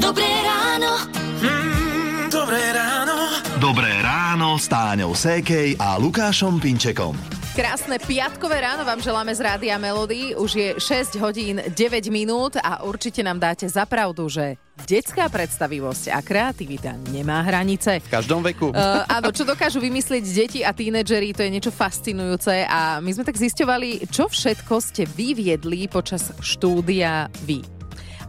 Dobré ráno. Mm, dobré ráno. Dobré ráno s Táňou Sékej a Lukášom Pinčekom. Krásne piatkové ráno vám želáme z Rádia Melody. Už je 6 hodín 9 minút a určite nám dáte za pravdu, že detská predstavivosť a kreativita nemá hranice. V každom veku. Uh, áno, čo dokážu vymyslieť deti a tínedžeri, to je niečo fascinujúce a my sme tak zisťovali, čo všetko ste vyviedli počas štúdia vy.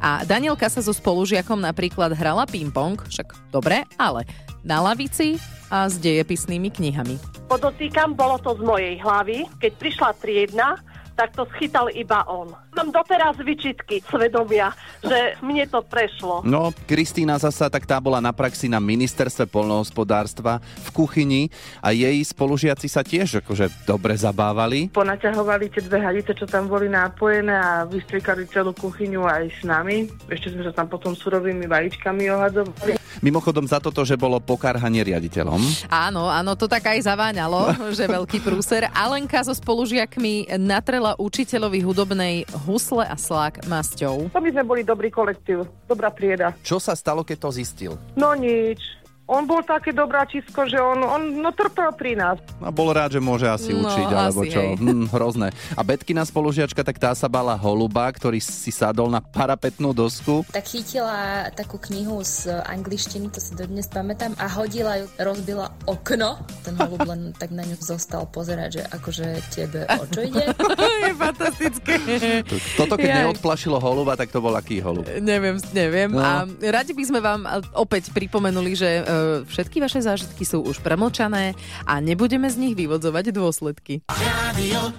A Danielka sa so spolužiakom napríklad hrala ping-pong, však dobre, ale na lavici a s dejepisnými knihami. Podotýkam, bolo to z mojej hlavy. Keď prišla triedna, tak to schytal iba on. Mám doteraz vyčitky svedomia, že mne to prešlo. No, Kristýna zasa, tak tá bola na praxi na ministerstve polnohospodárstva v kuchyni a jej spolužiaci sa tiež akože dobre zabávali. Ponaťahovali tie dve hadice, čo tam boli nápojené a vystriekali celú kuchyňu aj s nami. Ešte sme sa tam potom surovými vajíčkami ohadzovali. Mimochodom za toto, že bolo pokarhanie riaditeľom. Áno, áno, to tak aj zaváňalo, že veľký prúser. Alenka so spolužiakmi natrela učiteľovi hudobnej husle a slák masťou. To by sme boli dobrý kolektív, dobrá trieda. Čo sa stalo, keď to zistil? No nič. On bol také dobráčisko, že on, on no trpel pri nás. A bol rád, že môže asi No, učiť, alebo asi, čo. hej. Hm, hrozné. A Betkina spolužiačka, tak tá sa bala holuba, ktorý si sadol na parapetnú dosku. tak chytila takú knihu z angličtiny, to si dodnes pamätám, a hodila ju, rozbila okno. Ten holub len tak na ňu zostal pozerať, že akože tebe o čo ide. je fantastické. Toto keď Jaj. neodplašilo holuba, tak to bol aký holub. Neviem, neviem. No. A radi by sme vám opäť pripomenuli, že e, všetky vaše zážitky sú už premlčané a nebudeme z nich vyvodzovať dôsledky. Radio.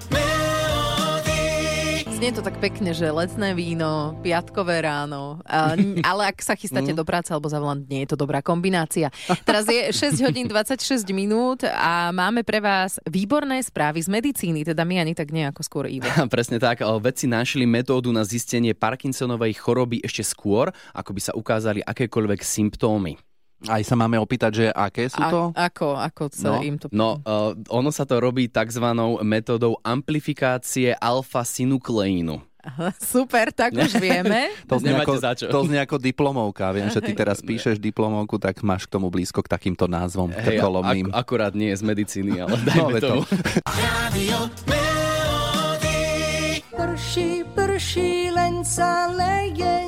Znie to tak pekne, že letné víno, piatkové ráno, ale ak sa chystáte do práce alebo za volant, nie je to dobrá kombinácia. Teraz je 6 hodín 26 minút a máme pre vás výborné správy z medicíny, teda my ani tak nie ako skôr Ivo. Presne tak. Vedci našli metódu na zistenie Parkinsonovej choroby ešte skôr, ako by sa ukázali akékoľvek symptómy. Aj sa máme opýtať, že aké sú to? A, ako, ako sa No, im to... No, uh, ono sa to robí tzv. metódou amplifikácie alfa-synukleínu. Aha, Super, tak už vieme. To znie, ako, za čo. to znie ako diplomovka. Viem, že ty teraz píšeš diplomovku, tak máš k tomu blízko k takýmto názvom Hej, krkolomným. ak, akurát nie z medicíny, ale No, dajme to. tomu. Melody. Prší, prší, len sa leje,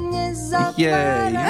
Jej.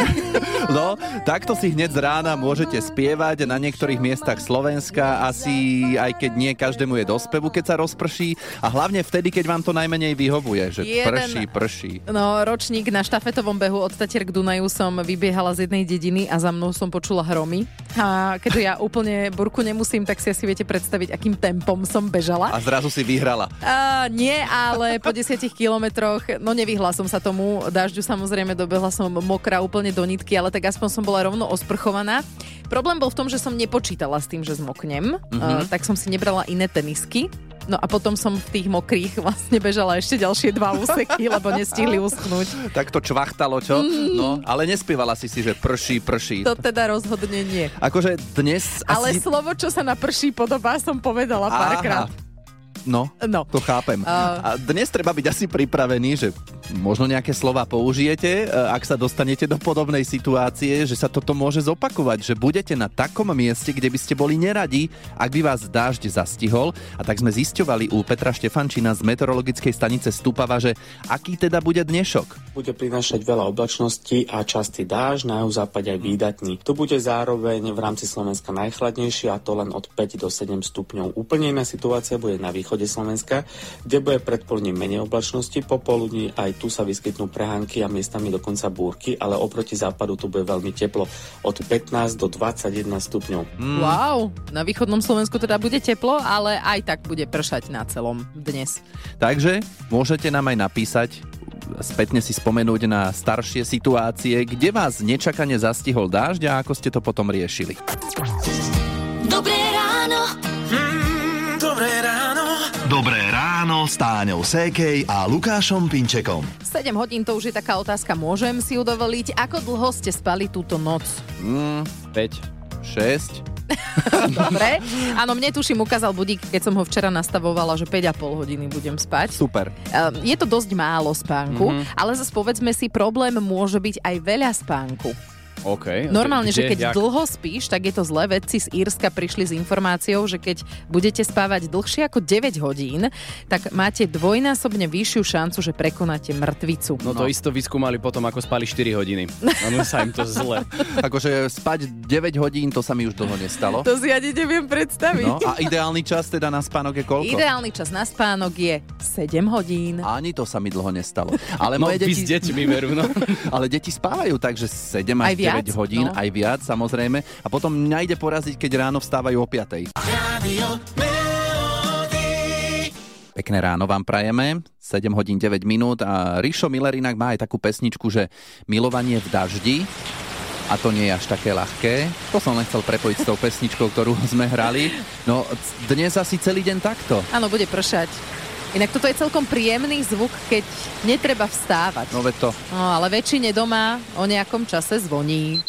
No, takto si hneď z rána môžete spievať na niektorých miestach Slovenska, asi aj keď nie každému je do spevu, keď sa rozprší a hlavne vtedy, keď vám to najmenej vyhovuje, že Jeden- prší, prší. No, ročník na štafetovom behu od Tatier k Dunaju som vybiehala z jednej dediny a za mnou som počula hromy. A keďže ja úplne burku nemusím, tak si asi viete predstaviť, akým tempom som bežala. A zrazu si vyhrala. A, nie, ale po 10 kilometroch, no nevyhla som sa tomu dažďu, samozrejme dobehla som mokrá úplne do nitky, ale tak aspoň som bola rovno osprchovaná. Problém bol v tom, že som nepočítala s tým, že zmoknem, uh, tak som si nebrala iné tenisky. No a potom som v tých mokrých vlastne bežala ešte ďalšie dva úseky, lebo nestihli uschnúť. Tak to čvachtalo, čo? No, ale nespievala si si, že prší, prší. To teda rozhodne nie. Akože dnes Ale asi... slovo, čo sa na prší podobá, som povedala párkrát. No, No. to chápem. A- A dnes treba byť asi pripravený, že možno nejaké slova použijete, e, ak sa dostanete do podobnej situácie, že sa toto môže zopakovať, že budete na takom mieste, kde by ste boli neradi, ak by vás dážď zastihol. A tak sme zisťovali u Petra Štefančina z meteorologickej stanice Stupava, že aký teda bude dnešok. Bude prinášať veľa oblačností a častý dáž, na západe aj výdatný. To bude zároveň v rámci Slovenska najchladnejšie a to len od 5 do 7 stupňov. Úplne iná situácia bude na východe Slovenska, kde bude predpoludní menej oblačnosti, popoludní aj tu sa vyskytnú prehánky a miestami dokonca búrky, ale oproti západu tu bude veľmi teplo od 15 do 21 stupňov. Mm. Wow, na východnom Slovensku teda bude teplo, ale aj tak bude pršať na celom dnes. Takže môžete nám aj napísať, spätne si spomenúť na staršie situácie, kde vás nečakane zastihol dážď a ako ste to potom riešili. Dobré ráno. Mm, dobré ráno. Dobré ráno s Táňou Sékej a Lukášom Pinčekom. 7 hodín to už je taká otázka, môžem si ju dovoliť. Ako dlho ste spali túto noc? Mm, 5. 6, Dobre. Áno, mne tuším ukázal budík, keď som ho včera nastavovala, že 5,5 hodiny budem spať. Super. Um, je to dosť málo spánku, Mhm. ale zase povedzme si, problém môže byť aj veľa spánku. OK. Normálne, že Kde, keď jak? dlho spíš, tak je to zlé. Vedci z Írska prišli s informáciou, že keď budete spávať dlhšie ako 9 hodín, tak máte dvojnásobne vyššiu šancu, že prekonáte mŕtvicu. No to isto vyskúmali potom, ako spali 4 hodiny. Ono sa im to zle. Akože spať 9 hodín, to sa mi už dlho nestalo. To si ani neviem predstaviť. No a ideálny čas teda na spánok je koľko? Ideálny čas na spánok je 7 hodín. Ani to sa mi dlho nestalo. Ale No, moje vy deti... s deťmi veru, no. Ale deti spávajú takže 7 až Aj viac, 9 hodín, no. aj viac samozrejme. A potom mňa ide poraziť, keď ráno vstávajú o 5. Rádio Melody. Pekné ráno vám prajeme, 7 hodín 9 minút a Rišo Miller inak má aj takú pesničku, že milovanie v daždi a to nie je až také ľahké. To som len chcel prepojiť s tou pesničkou, ktorú sme hrali. No dnes asi celý deň takto. Áno, bude pršať. Inak toto je celkom príjemný zvuk, keď netreba vstávať. No to. No, ale väčšine doma o nejakom čase zvoní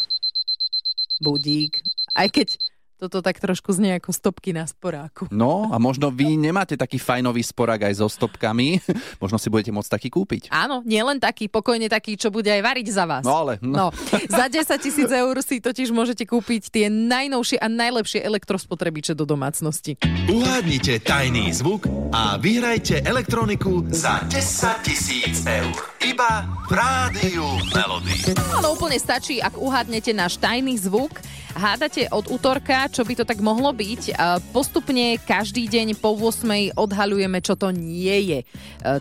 budík. Aj keď toto tak trošku znie ako stopky na sporáku. No a možno vy nemáte taký fajnový sporák aj so stopkami. možno si budete môcť taký kúpiť. Áno, nie len taký, pokojne taký, čo bude aj variť za vás. No ale... No, za 10 tisíc eur si totiž môžete kúpiť tie najnovšie a najlepšie elektrospotrebiče do domácnosti. Uhádnite tajný zvuk a vyhrajte elektroniku za 10 tisíc eur. Iba v Rádiu Melody. Áno, úplne stačí, ak uhádnete náš tajný zvuk. Hádate od útorka, čo by to tak mohlo byť. Postupne každý deň po 8 odhaľujeme, čo to nie je. E,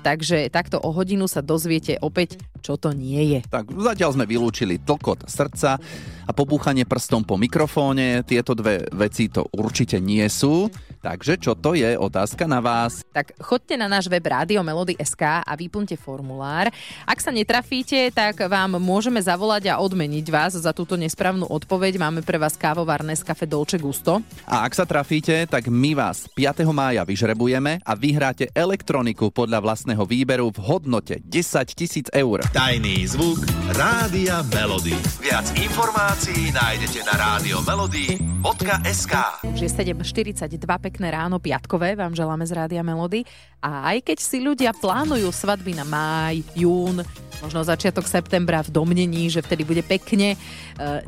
Takže takto o hodinu sa dozviete opäť, čo to nie je. Tak zatiaľ sme vylúčili tlkot srdca a pobúchanie prstom po mikrofóne. Tieto dve veci to určite nie sú. Takže čo to je? Otázka na vás. Tak choďte na náš web Rádio Melody.sk a vyplňte formulár. Ak sa netrafíte, tak vám môžeme zavolať a odmeniť vás za túto nesprávnu odpoveď. Máme pre vás kávovar Nescafe Dolce Gusto. A ak sa trafíte, tak my vás 5. mája vyžrebujeme a vyhráte elektroniku podľa vlastného výberu v hodnote 10 tisíc eur. Tajný zvuk Rádia Melody. Viac informácií nájdete na Rádio Melody.sk Už je 7.42, pekné ráno, piatkové, vám želáme z Rádia Melody. A aj keď si ľudia plánujú svadby na máj, jún, možno začiatok septembra v domnení, že vtedy bude pekne, e,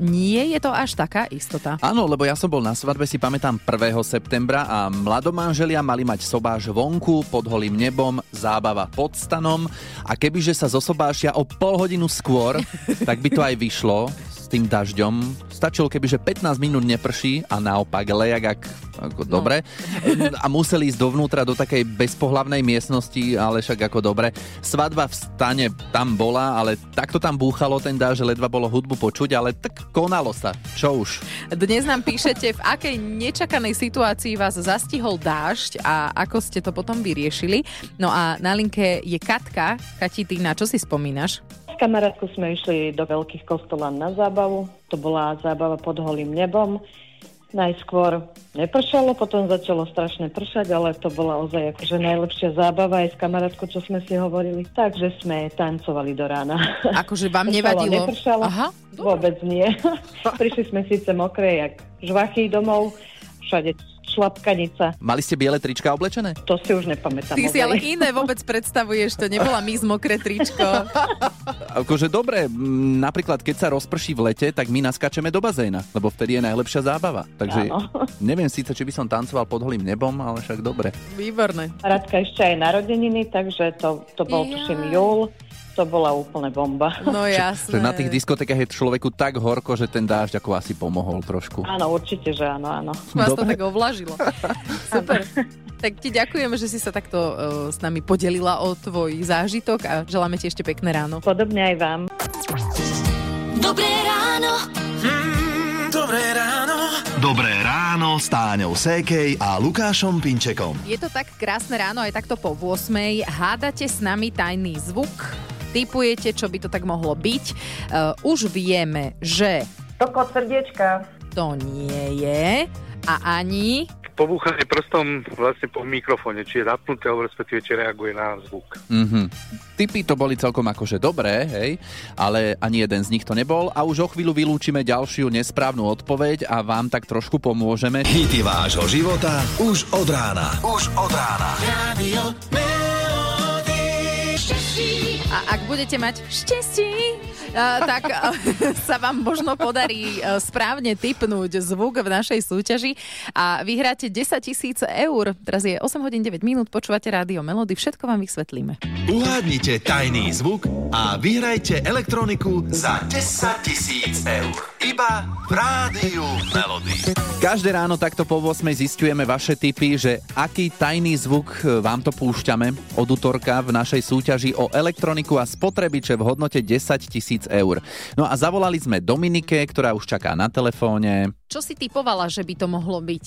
nie je to až taká istota. Áno, lebo ja som bol na svadbe, si pamätám 1. septembra a mladomanželia mali mať sobáš vonku, pod holým nebom, zábava pod stanom a kebyže sa zosobášia o pol hodinu skôr, tak by to aj vyšlo s tým dažďom. Stačilo, kebyže 15 minút neprší a naopak lejak ak, ako no. dobre. A museli ísť dovnútra do takej bezpohlavnej miestnosti, ale však ako dobre. Svadba v stane tam bola, ale takto tam búchalo ten dáž, že ledva bolo hudbu počuť, ale tak konalo sa. Čo už? Dnes nám píšete, v akej nečakanej situácii vás zastihol dážď a ako ste to potom vyriešili. No a na linke je Katka. Kati, ty na čo si spomínaš? S kamarátkou sme išli do veľkých kostolán na zábavu. To bola zábava pod holým nebom. Najskôr nepršalo, potom začalo strašne pršať, ale to bola ozaj akože najlepšia zábava aj s kamarátkou, čo sme si hovorili. Takže sme tancovali do rána. Akože vám nevadilo? Nepršalo. Aha, Vôbec nie. Prišli sme síce mokré, jak žvachy domov, všade šlapkanica. Mali ste biele trička oblečené? To si už nepamätám. Ty si ale iné vôbec predstavuješ, to nebola my z mokré tričko. Akože dobre, napríklad keď sa rozprší v lete, tak my naskačeme do bazéna, lebo vtedy je najlepšia zábava. Takže Áno. neviem síce, či by som tancoval pod holým nebom, ale však dobre. Výborné. Radka ešte aj narodeniny, takže to, to bol Ja. tuším júl. To bola úplne bomba. No Že jasné. na tých diskotekách je človeku tak horko, že ten dážď ako asi pomohol trošku. Áno, určite, že áno, áno. Vás to Dobre. tak ovlažilo. Super. Tak ti ďakujeme, že si sa takto uh, s nami podelila o tvoj zážitok a želáme ti ešte pekné ráno. Podobne aj vám. Dobré ráno. Mm, dobré ráno. Dobré ráno s Táňou Sékej a Lukášom Pinčekom. Je to tak krásne ráno, aj takto po 8. Hádate s nami tajný zvuk, typujete, čo by to tak mohlo byť. Uh, už vieme, že Toko srdiečka. to nie je a ani pobúchanie prstom vlastne po mikrofóne, či je zapnuté, alebo respektíve či reaguje na zvuk. Mhm. Typy to boli celkom akože dobré, hej, ale ani jeden z nich to nebol a už o chvíľu vylúčime ďalšiu nesprávnu odpoveď a vám tak trošku pomôžeme. Hity vášho života už od rána. Už od rána. Radio ak budete mať šťastie, tak sa vám možno podarí správne typnúť zvuk v našej súťaži a vyhráte 10 tisíc eur. Teraz je 8 hodín 9 minút, počúvate rádio Melody, všetko vám vysvetlíme. Uhádnite tajný zvuk a vyhrajte elektroniku za 10 tisíc eur. Iba v Rádiu Melody. Každé ráno takto po 8 zistujeme vaše tipy, že aký tajný zvuk e, vám to púšťame od útorka v našej súťaži o elektroniku a spotrebiče v hodnote 10 tisíc eur. No a zavolali sme Dominike, ktorá už čaká na telefóne. Čo si typovala, že by to mohlo byť?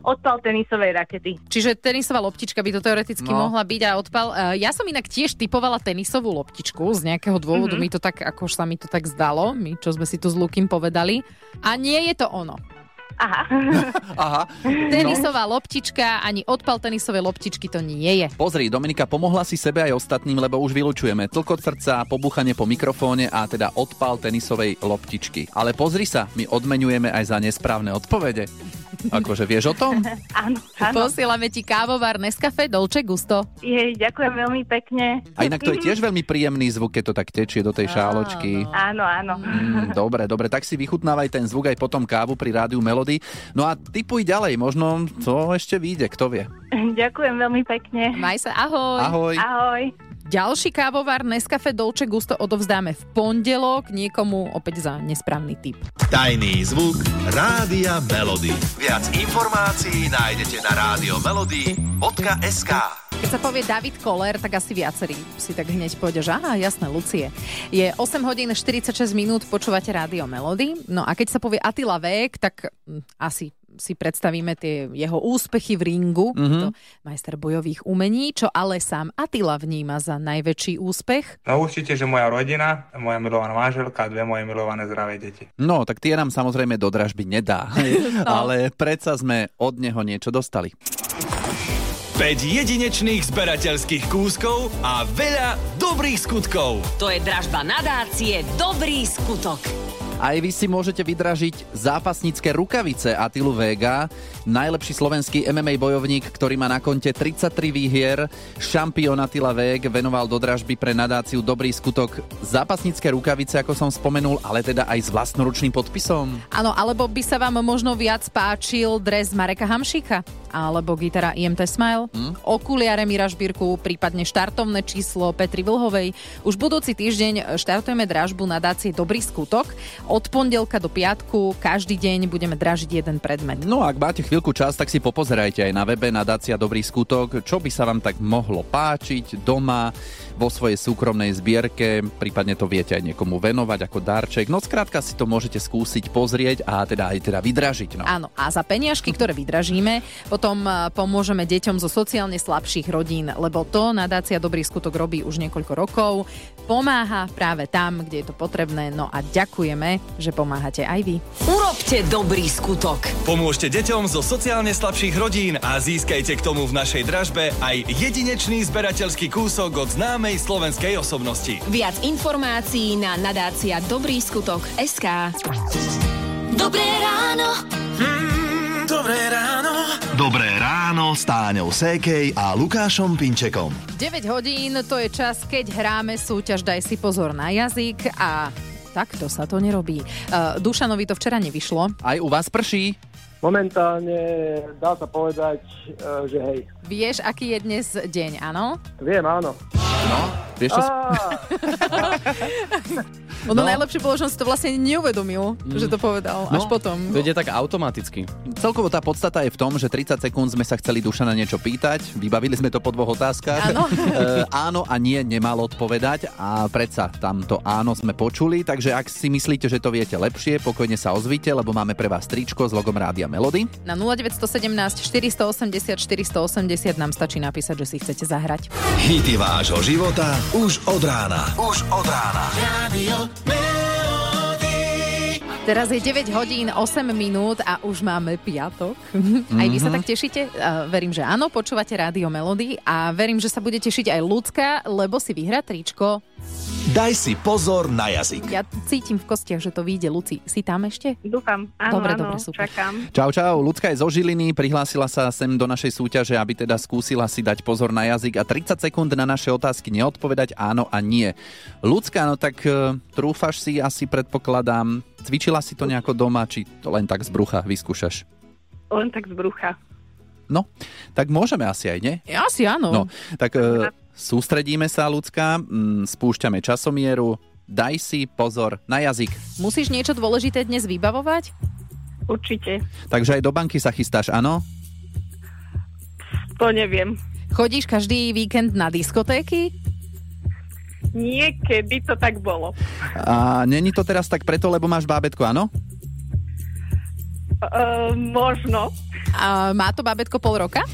Odpal tenisovej rakety. Čiže tenisová loptička by to teoreticky No. mohla byť a odpal. E, Ja som inak tiež typovala tenisovú loptičku, z nejakého dôvodu Mhm. mi to tak, ako sa mi to tak zdalo, my čo sme si tu s Lukým povedali. A nie je to ono. Aha. Aha. Tenisová loptička, ani odpal tenisovej loptičky to nie je. Pozri, Dominika pomohla si sebe aj ostatným, lebo už vylučujeme tlkot srdca, pobúchanie po mikrofóne a teda odpal tenisovej loptičky. Ale pozri sa, my odmenujeme aj za nesprávne odpovede. Akože vieš o tom? Áno, áno. Posielame ti kávovar Nescafe Dolce Gusto. Jej, ďakujem veľmi pekne. A inak to je tiež veľmi príjemný zvuk, keď to tak tečie do tej šáločky. Áno, áno. Mm, dobre, dobre, tak si vychutnávaj ten zvuk aj potom kávu pri rádiu Melody. No a typuj ďalej, možno to ešte vyjde, kto vie. Ďakujem veľmi pekne. Maj sa, ahoj. Ahoj. Ahoj. Ďalší kávovar Nescafe Dolce Gusto odovzdáme v pondelok niekomu opäť za nesprávny typ. Tajný zvuk Rádia Melody. Viac informácií nájdete na radiomelody.sk Keď sa povie David Koller, tak asi viacerí si tak hneď povedia, že aha, jasné, Lucie. Je 8 hodín 46 minút, počúvate rádio Melody. No a keď sa povie Attila Vek, tak hm, asi si predstavíme tie jeho úspechy v ringu, Mhm. mm-hmm. to majster bojových umení, čo ale sám Attila vníma za najväčší úspech. No určite, že moja rodina, moja milovaná manželka a dve moje milované zdravé deti. No, tak tie nám samozrejme do dražby nedá. No. Ale predsa sme od neho niečo dostali. 5 jedinečných zberateľských kúskov a veľa dobrých skutkov. To je dražba nadácie Dobrý skutok. Aj vy si môžete vydražiť zápasnícke rukavice Atilu Vega, najlepší slovenský MMA bojovník, ktorý má na konte 33 výhier. Šampión Atila Veg venoval do dražby pre nadáciu Dobrý skutok zápasnícke rukavice, ako som spomenul, ale teda aj s vlastnoručným podpisom. Áno, alebo by sa vám možno viac páčil dres Mareka Hamšíka, alebo gitara IMT Smile, hm? okuliare Mira Žbírku, prípadne štartovné číslo Petri Vlhovej. Už budúci týždeň štartujeme dražbu nadácie Dobrý skutok. Od pondelka do piatku každý deň budeme dražiť jeden predmet. No a ak máte chvíľku čas, tak si popozerajte aj na webe nadácia Dobrý skutok, čo by sa vám tak mohlo páčiť doma, vo svojej súkromnej zbierke, prípadne to viete aj niekomu venovať ako darček. No skrátka si to môžete skúsiť pozrieť a teda aj teda vydražiť. No. Áno, a za peniažky, ktoré vydražíme, potom eh, pomôžeme deťom zo sociálne slabších rodín, lebo to nadácia Dobrý skutok robí už niekoľko rokov. Pomáha práve tam, kde je to potrebné, no a ďakujeme, že pomáhate aj vy. Urobte dobrý skutok. Pomôžte deťom zo sociálne slabších rodín a získajte k tomu v našej dražbe aj jedinečný zberateľský kúsok od známej slovenskej osobnosti. Viac informácií na nadácia Dobrý skutok SK. Dobré ráno. Mm, dobré ráno. Dobré ráno s Táňou Sékej a Lukášom Pinčekom. 9 hodín, to je čas, keď hráme súťaž Daj si pozor na jazyk a takto sa to nerobí. Uh, Dušanovi to včera nevyšlo. Aj u vás prší? Momentálne dá sa povedať, e, že hej. Vieš, aký je dnes deň, áno? Viem, áno. No, vieš čo... Ono No. najlepšie bolo, že on si to vlastne neuvedomil, Mm. že to povedal až No. potom. To ide tak automaticky. Celkovo tá podstata je v tom, že 30 sekúnd sme sa chceli Dušana niečo pýtať, vybavili sme to po dvoch otázkach. Áno. E, áno a nie nemal odpovedať a predsa tamto áno sme počuli, takže ak si myslíte, že to viete lepšie, pokojne sa ozvite, lebo máme pre vás tričko s logom Rádia Melody. Na 0917 480 480 nám stačí napísať, že si chcete zahrať. Hity vášho života už od rána. Už od rána. Radio Man. Teraz je 9 hodín 8 minút a už máme piatok. Aj vy sa tak tešíte? Uh, verím, že áno, počúvate Rádio Melody a verím, že sa bude tešiť aj ľudská, lebo si vyhrá tričko. Daj si pozor na jazyk. Ja cítim v kostiach, že to vyjde. Luci, si tam ešte? Dúfam, áno, Dobre, áno, dobre, super. čakám. Čau, čau. Ľudská je zo Žiliny, prihlásila sa sem do našej súťaže, aby teda skúsila si dať pozor na jazyk a 30 sekúnd na naše otázky neodpovedať áno a nie. Ľudská, no tak uh, trúfaš si asi, predpokladám, cvičila si to nejako doma, či to len tak z brucha vyskúšaš? Len tak z brucha. No, tak môžeme asi aj, nie? Asi áno. No, tak uh, sústredíme sa, ľudská, mm, spúšťame časomieru, daj si pozor na jazyk. Musíš niečo dôležité dnes vybavovať? Určite. Takže aj do banky sa chystáš, áno? To neviem. Chodíš každý víkend na diskotéky? Niekedy to tak bolo. A není to teraz tak preto, lebo máš bábetko, áno? Uh, možno. A má to bábetko pol roka?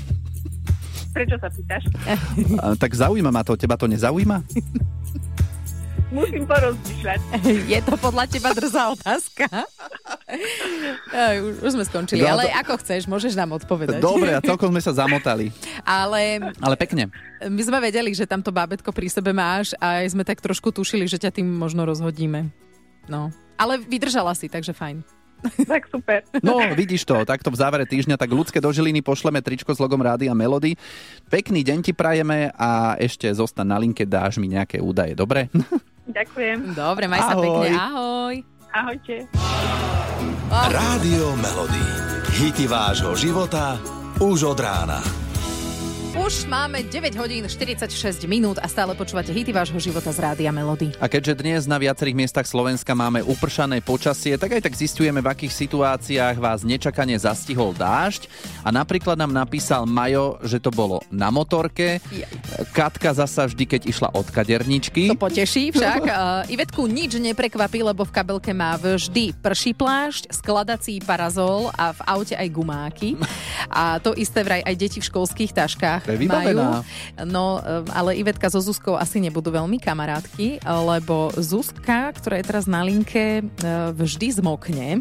Prečo sa pýtaš? A, tak zaujíma ma to, teba to nezaujíma? Musím porozmýšľať. Je to podľa teba drzá otázka? Aj, už, už sme skončili, ale to- ako chceš, môžeš nám odpovedať. Dobre, a celkom sme sa zamotali. Ale Ale pekne. my sme vedeli, že tamto bábetko pri sebe máš a aj sme tak trošku tušili, že ťa tým možno rozhodíme. No. Ale vydržala si, takže fajn. Tak super. No, vidíš to, takto v závere týždňa, tak ľudské do Žiliny pošleme tričko s logom Rády a Melody. Pekný deň ti prajeme a ešte zostan na linke, dáš mi nejaké údaje, dobre? Ďakujem. Dobre, maj sa Ahoj. pekne, ahoj. Ahojte. Rádio Melody. Hity vášho života už od rána. Už máme 9 hodín 46 minút a stále počúvate hity vášho života z Rádia Melody. A keďže dnes na viacerých miestach Slovenska máme upršané počasie, tak aj tak zistujeme, v akých situáciách vás nečakane zastihol dážď. A napríklad nám napísal Majo, že to bolo na motorke. Katka zasa vždy, keď išla od kaderničky. To poteší však. Uh, Ivetku nič neprekvapí, lebo v kabelke má vždy prší plášť, skladací parazol a v aute aj gumáky. A to isté vraj aj deti v školských taškách To je vybavená. majú. No, uh, ale Ivetka so Zuzkou asi nebudú veľmi kamarátky, lebo Zuzka, ktorá je teraz na linke, uh, vždy zmokne.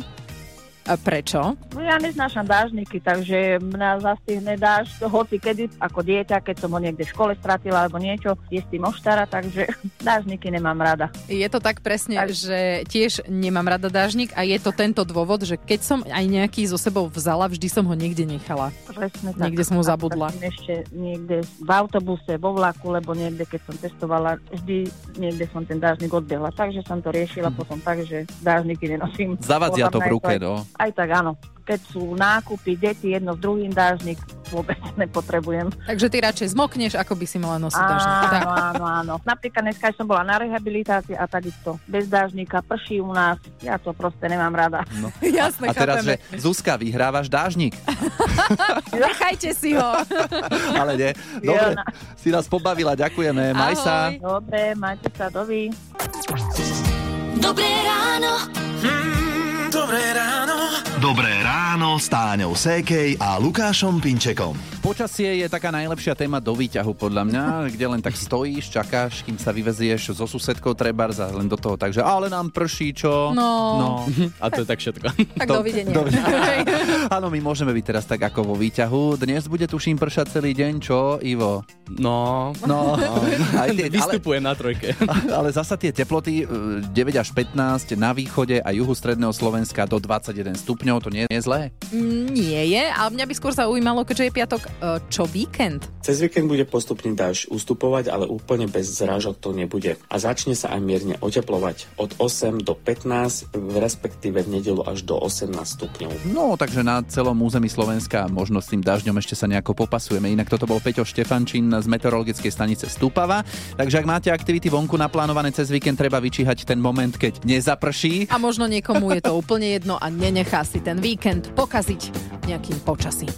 A prečo? No ja neznášam dážniky, takže mňa zastihne dáž hoci kedy, ako dieťa, keď som ho niekde v škole stratila alebo niečo, je s tým oštara, takže dážniky nemám rada. Je to tak presne, že tiež nemám rada dážnik a je to tento dôvod, že keď som aj nejaký so sebou vzala, vždy som ho niekde nechala. Presne tak. Niekde som ho zabudla. Ešte niekde v autobuse, vo vlaku, lebo niekde, keď som testovala, vždy niekde som ten dážnik odbehla. Takže som to riešila potom tak, že dážniky nenosím. Zavadzia to v ruke, aj- no. Aj tak áno. Keď sú nákupy, deti, jedno s druhým dážnik vôbec nepotrebujem. Takže ty radšej zmokneš, ako by si mala nosiť dážnik. Áno, áno, áno. Napríklad dneska som bola na rehabilitácii a takisto bez dážnika, prší u nás. Ja to proste nemám rada. No. Jasné, A teraz, že. Zuzka, vyhrávaš dážnik. Nechajte si ho. Ale nie. Dobre, si nás pobavila, ďakujeme. Maj sa. Dobre, majte sa, dovi. Dobré ráno. Dobré ráno. Dobré ráno s Táňou Sékej a Lukášom Pinčekom. Počasie je taká najlepšia téma do výťahu podľa mňa, kde len tak stojíš, čakáš, kým sa vyvezieš so susedkou trebárs a len do toho, takže ale nám prší, čo? No. no. A to je tak všetko. Tak To- dovidenia. dovidenia. Áno, my môžeme byť teraz tak ako vo výťahu. Dnes bude tuším pršať celý deň, čo, Ivo? No, No, aj tie, ale, vystupujem na trojke. ale zasa tie teploty e, 9 až 15 na východe a juhu stredného Slovenska do 21 stupňov, to nie je zlé. Mm, Nie je, ale mňa by skôr zaujímalo, keďže je piatok, e, čo víkend? Cez víkend bude postupne dážď ustupovať, ale úplne bez zrážok to nebude. A začne sa aj mierne oteplovať. Od 8 do 15, respektíve v nedelu až do 18 stupňov. No, takže na celom území Slovenska možno s tým dažďom ešte sa nejako popasujeme. Inak toto bol Peťo Štefančín z meteorologickej stanice Stupava. Takže ak máte aktivity vonku naplánované cez víkend, treba vyčíhať ten moment, keď nezaprší. A možno niekomu je to úplne jedno a nenechá si ten víkend pokaziť nejakým počasím.